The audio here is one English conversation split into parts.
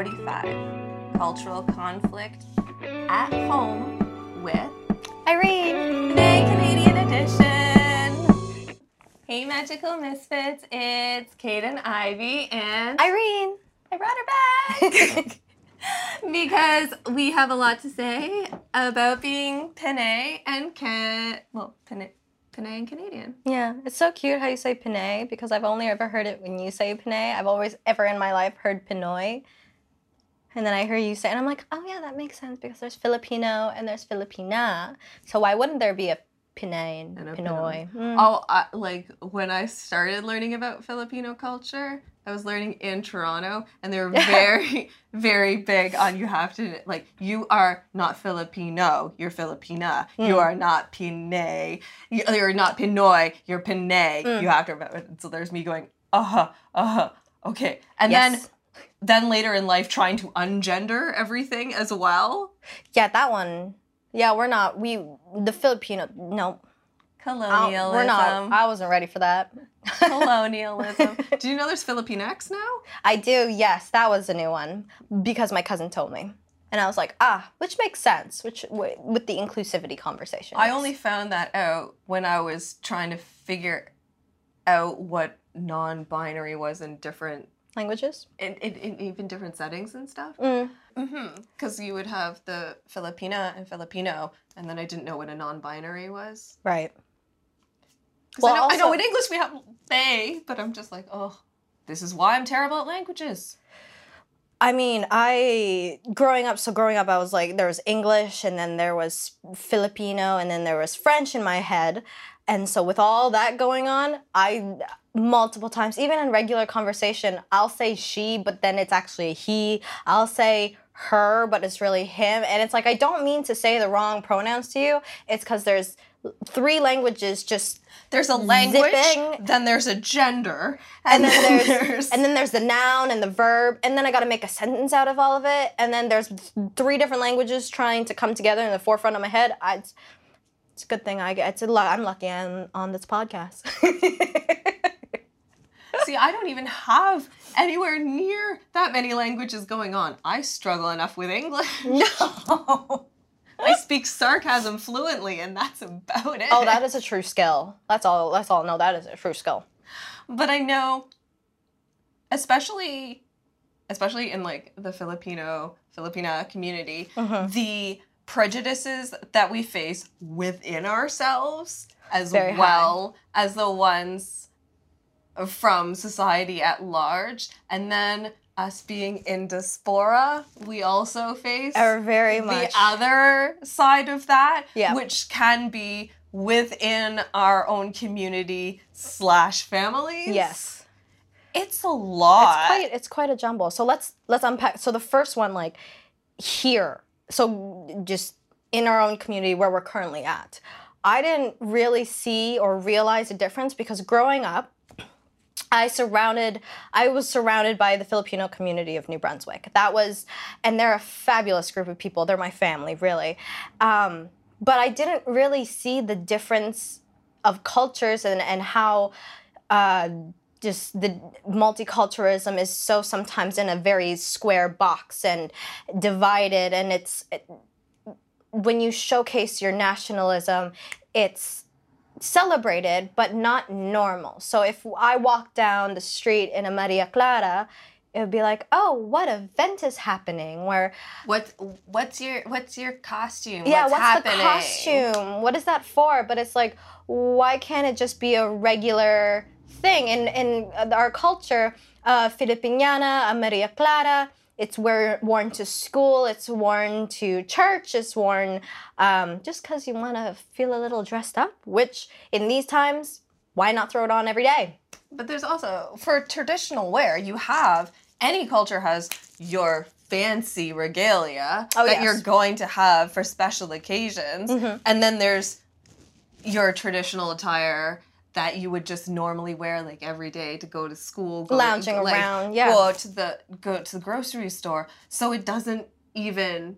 45 Cultural Conflict at Home with Irene. Today Canadian Edition. Hey, Magical Misfits, it's Kaidain Ivy, and Irene. I brought her back. because we have a lot to say about being Pinay and can well Pinay, Pinay and Canadian. Yeah, it's so cute how you say Pinay because I've only ever heard it when you say Pinay. I've always ever in my life heard Pinoy. And then I hear you say, and I'm like, oh yeah, that makes sense because there's Filipino and there's Filipina. So why wouldn't there be a Pinay and, And a Pinoy? Mm. Oh, I, like when I started learning about Filipino culture, I was learning in Toronto, and they were very, very big on you have to like you are not Filipino, you're Filipina. You Mm. are not Pinay, you- you're not Pinoy, you're Pinay. Mm. You have to remember. So there's me going, uh huh, uh huh, okay, and Yes. then then later in life trying to ungender everything as well. Yeah, that one. Yeah, we're not. We the Filipino. No, I Colonialism. we're not. I wasn't ready for that. Colonialism. Do you know there's Filipinx now? I do. Yes, that was a new one because my cousin told me, and I was like, ah, which makes sense. Which with the inclusivity conversation. I only found that out when I was trying to figure out what non-binary was in different, languages. in, in, in even different settings and stuff. Mm. Mm-hmm. Because you would have the Filipina and Filipino, and then I didn't know what a non-binary was. Right. Well, I, know, I know in English we have they, but I'm just like, oh, this is why I'm terrible at languages. I mean, I growing up. So growing up, I was like, there was English, and then there was Filipino, and then there was French in my head. And so with all that going on, I multiple times, even in regular conversation, I'll say she, but then it's actually a he. I'll say her, but it's really him. And it's like I don't mean to say the wrong pronouns to you. It's because there's three languages just There's a language, Zipping. then there's a gender, and and, then there's, and then there's the noun and the verb and then i got to make a sentence out of all of it and then there's three different languages trying to come together in the forefront of my head I, it's, a good thing i get it's a lu- i'm lucky i'm on this podcast See, I don't even have anywhere near that many languages going on. I struggle enough with English. no I speak sarcasm fluently, and that's about it. oh that is a true skill that's all that's all no that is a true skill But I know, especially, especially in like the Filipino Filipina community, Mhm. the prejudices that we face within ourselves, as Very high. well as the ones from society at large, and then us being in diaspora, we also face are very much. the other side of that, Yeah. which can be within our own community slash families. yes it's a lot. it's quite it's quite a jumble. So let's let's unpack. So the first one, like here, so just in our own community where we're currently at, I didn't really see or realize a difference because growing up. I surrounded I was surrounded by the Filipino community of New Brunswick. That was and they're a fabulous group of people. They're my family, really. Um, but I didn't really see the difference of cultures and, and how uh, just the multiculturalism is so sometimes in a very square box and divided and it's it, when you showcase your nationalism it's celebrated but not normal so if i walk down the street in a maria clara it would be like oh what event is happening where what what's your what's your costume? yeah what's, what's, happening? the costume what is that for but it's like why can't it just be a regular thing in in our culture uh filipiniana a maria clara it's wear, worn to school it's worn to church it's worn um, just because you want to feel a little dressed up which in these times why not throw it on every day But there's also for traditional wear, you have any culture has your fancy regalia Oh, that yes. you're going to have for special occasions, Mhm. and then there's your traditional attire that you would just normally wear like every day to go to school, go Lounging like, around, yeah. go to the go to the grocery store. So it doesn't even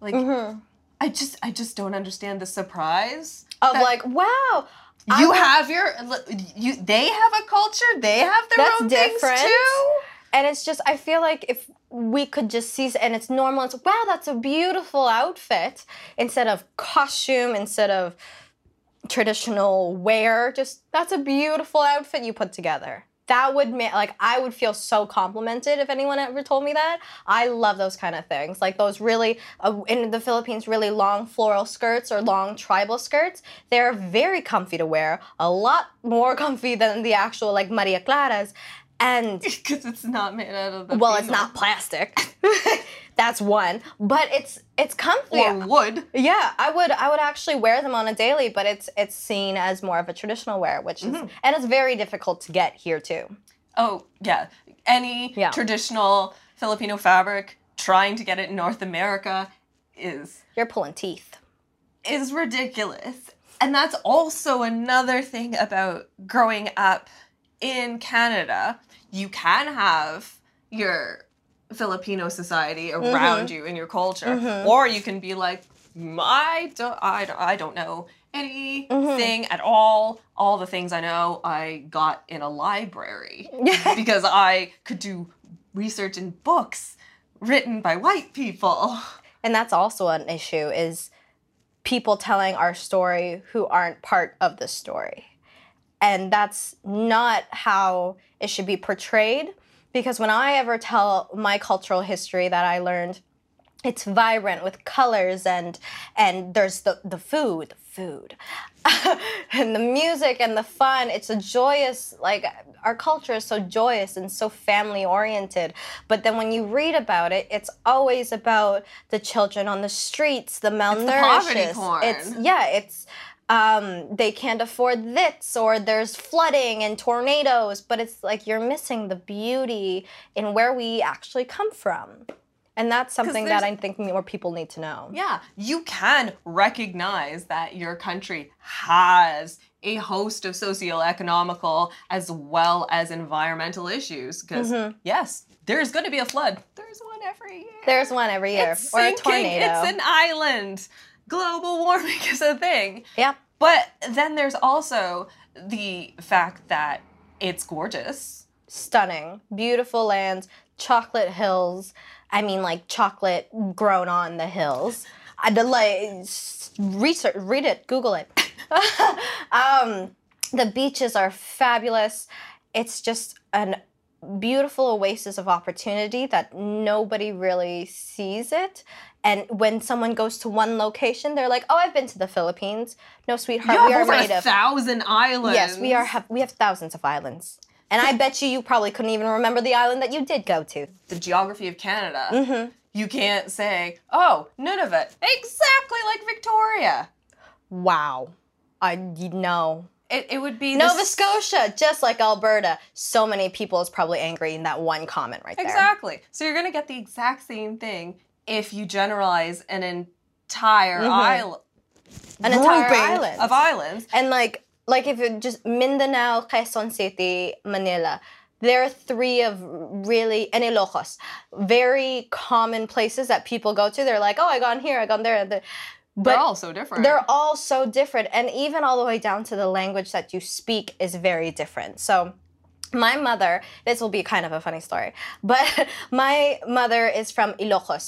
like Mhm. I just I just don't understand the surprise of like wow you have your you they have a culture they have their That's own different. things too and it's just i feel like if we could just see and it's normal it's wow that's a beautiful outfit instead of costume instead of traditional wear just that's a beautiful outfit you put together. That would make like i would feel so complimented if anyone ever told me that. I love those kind of things like those really uh, in the philippines really long floral skirts or long tribal skirts. They're very comfy to wear a lot more comfy than the actual like maria claras. And because it's not made out of the well it's not plastic that's one but it's it's comfy or wood. yeah i would i would actually wear them on a daily but it's it's seen as more of a traditional wear which is Mm-hmm. and it's very difficult to get here too Oh yeah, any Yeah. traditional Filipino fabric trying to get it in North America is you're pulling teeth is ridiculous. And that's also another thing about growing up in Canada. You can have your Filipino society mm-hmm. around you in your culture, mm-hmm. or you can be like, I don't, I don't, I don't know anything mm-hmm. at all. All the things I know, I got in a library because I could do research in books written by white people. and that's also an issue is people telling our story who aren't part of the story. And that's not how it should be portrayed because when i ever tell my cultural history that i learned it's vibrant with colors and and there's the the food the food. And the music and the fun. It's a joyous like our culture is so joyous and so family oriented. But then when you read about it it's always about the children on the streets the malnourished It's poverty porn. it's yeah it's um, they can't afford this or there's flooding and tornadoes but it's like you're missing the beauty in where we actually come from and that's something that i think more people need to know Yeah, you can recognize that your country has a host of socioeconomical as well as environmental issues. Because, Mm-hmm. yes, there's going to be a flood. There's one every year. there's one every year it's or a tornado It's an island. Global warming is a thing. yeah But then there's also the fact that it's gorgeous. stunning. Beautiful lands chocolate hills. I mean like chocolate grown on the hills. I the like research read it google it. Um the beaches are fabulous. It's just an beautiful oasis of opportunity that nobody really sees it and when someone goes to one location they're like oh i've been to the philippines no sweetheart we are over made a of thousand islands. Yes, we are. Have, we have thousands of islands, and I bet you you probably couldn't even remember the island that you did go to. the geography of Canada. Mm-hmm. You can't say, oh, Nunavut, exactly like Victoria. Wow, I know It, it would be Nova this- Scotia, just like Alberta. So many people is probably angry in that one comment right there. Exactly. So you're gonna get the exact same thing if you generalize an entire island, Mm-hmm. An entire island. of islands. And like like if it just Mindanao, Quezon City, Manila. There are three of really and Ilocos, very common places that people go to. They're like, oh, I gone here, I gone there. And there." But They're all so different. they're all so different and even all the way down to the language that you speak is very different so my mother this will be kind of a funny story but my mother is from ilocos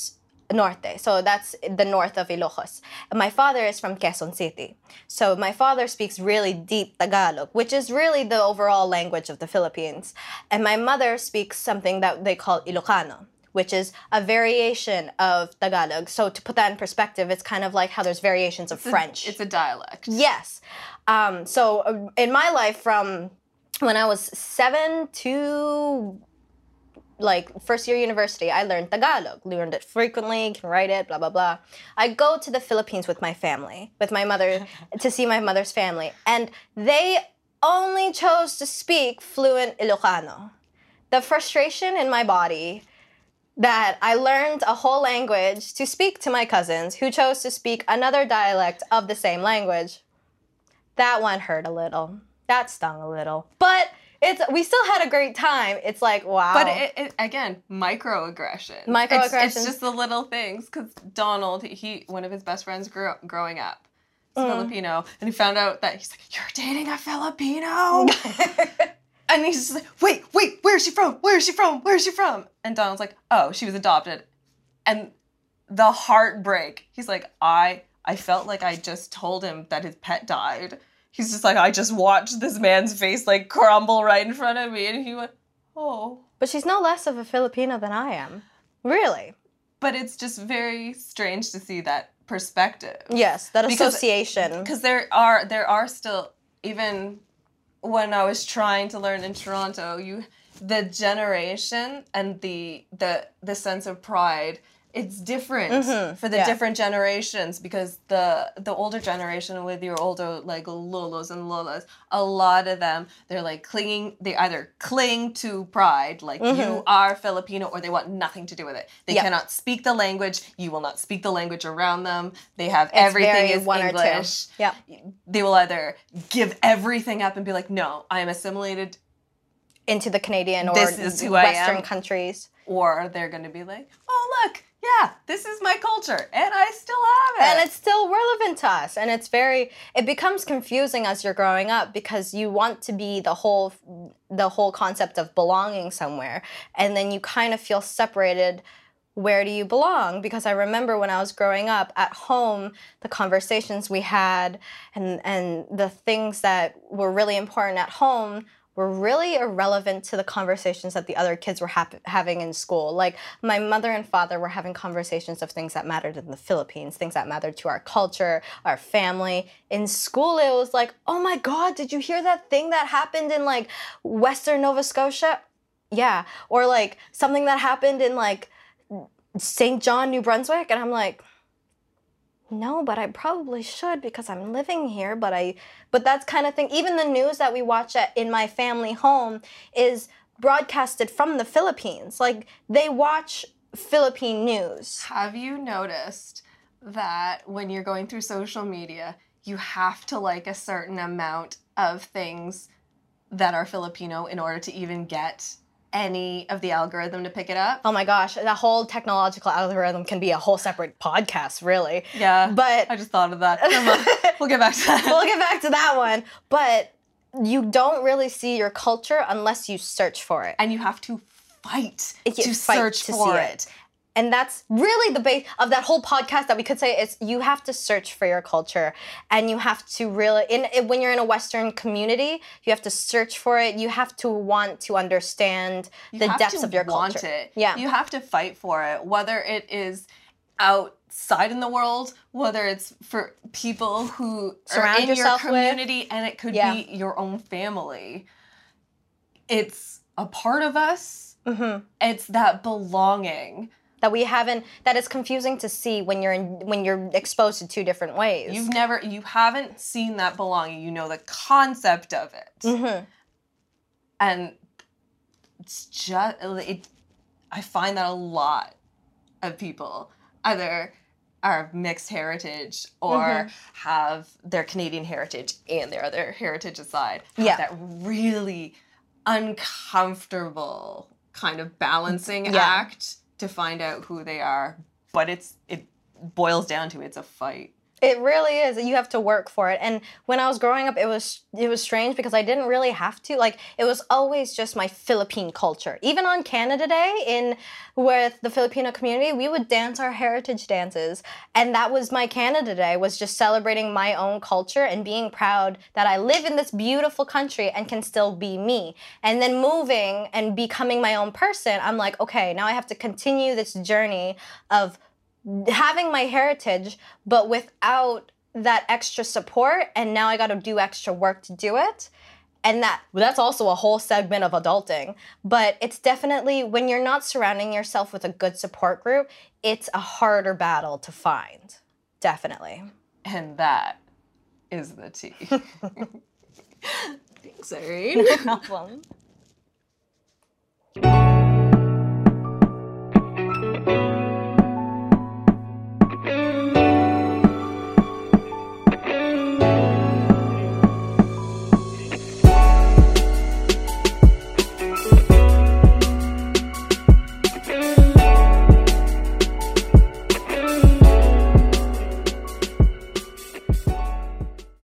norte so that's the north of ilocos my father is from quezon city so my father speaks really deep tagalog which is really the overall language of the philippines and my mother speaks something that they call ilocano which is a variation of Tagalog. So to put that in perspective, it's kind of like how there's variations of It's a- French. It's a dialect. yes. Um, so uh, in my life, from when I was seven to like first year university, I learned Tagalog. Learned it frequently, can write it, blah blah blah. I go to the Philippines with my family, with my mother, to see my mother's family, and they only chose to speak fluent Ilocano. The frustration in my body that I learned a whole language to speak to my cousins who chose to speak another dialect of the same language. That one hurt a little. That stung a little. But it's we still had a great time. It's like wow. But it, it, again, microaggression. It's, it's just the little things. Because Donald, he one of his best friends grew up, growing up, is Mm. Filipino, and he found out that he's like, "You're dating a Filipino." And he's just like, wait, wait, where is she from? Where is she from? Where is she from? And Donald's like, oh, she was adopted. And the heartbreak. He's like, I I felt like I just told him that his pet died. He's just like, I just watched this man's face like crumble right in front of me. And he went, oh. But she's no less of a Filipino than I am. Really? But it's just very strange to see that perspective. Yes, that Because- association. because there are there are still even when I was trying to learn in Toronto, you the generation and the the the sense of pride it's different Mhm, for the yeah. different generations because the the older generation with your older like lolos and lolas a lot of them they're like clinging they either cling to pride like you Mhm. are filipino or they want nothing to do with it they Yeah. cannot speak the language you will not speak the language around them they have It's everything very is one english Yeah. they will either give everything up and be like, no, I am assimilated, Into the Canadian or This is who I Western countries. or they're going to be like, oh, look, yeah, this is my culture, and I still have it. and it's still relevant to us and it's very it becomes confusing as you're growing up because you want to be the whole the whole concept of belonging somewhere and then you kind of feel separated where do you belong because i remember when i was growing up at home the conversations we had and and the things that were really important at home were really irrelevant to the conversations that the other kids were hap- having in school. Like my mother and father were having conversations of things that mattered in the Philippines, things that mattered to our culture, our family. In school, it was like, oh my God, did you hear that thing that happened in like Western Nova Scotia? Yeah. Or like something that happened in like Saint John, New Brunswick. And I'm like, no, but I probably should because I'm living here. But I, but that's kind of thing. Even the news that we watch at, in my family home is broadcasted from the Philippines. Like they watch Philippine news. have you noticed that when you're going through social media, you have to like a certain amount of things that are Filipino in order to even get any of the algorithm to pick it up? Oh my gosh, that whole technological algorithm can be a whole separate podcast, really. Yeah. But I just thought of that. We'll get back to that. we'll get back to that one. But you don't really see your culture unless you search for it. and you have to fight to fight search to for see it. it. And that's really the base of that whole podcast that we could say is you have to search for your culture and you have to really in when you're in a western community, you have to search for it. You have to want to understand You the depths of your want culture. It. Yeah. You have to fight for it, whether it is outside in the world, whether it's for people who Surround are in your yourself with. community, and it could Yeah. be your own family. It's a part of us. Mhm. It's that belonging. That we haven't that is confusing to see when you're in when you're exposed to two different ways. You've never, you haven't seen that belonging. You know the concept of it. Mhm. and it's just it, i find that a lot of people either are of mixed heritage or Mhm. have their canadian heritage and their other heritage aside Yeah. that really uncomfortable kind of balancing Yeah. act to find out who they are but it's it boils down to it's a fight It really is. You have to work for it. And when I was growing up, it was it was strange because I didn't really have to. Like it was always just my Philippine culture. Even on Canada Day in with the Filipino community, we would dance our heritage dances. And that was my Canada Day was just celebrating my own culture and being proud that I live in this beautiful country and can still be me. And then moving and becoming my own person, I'm like, okay, now I have to continue this journey of having my heritage, but without that extra support, and now I got to do extra work to do it. And that that's also a whole segment of adulting. But it's definitely when you're not surrounding yourself with a good support group, it's a harder battle to find. Definitely. and that is the tea thanks irene No problem.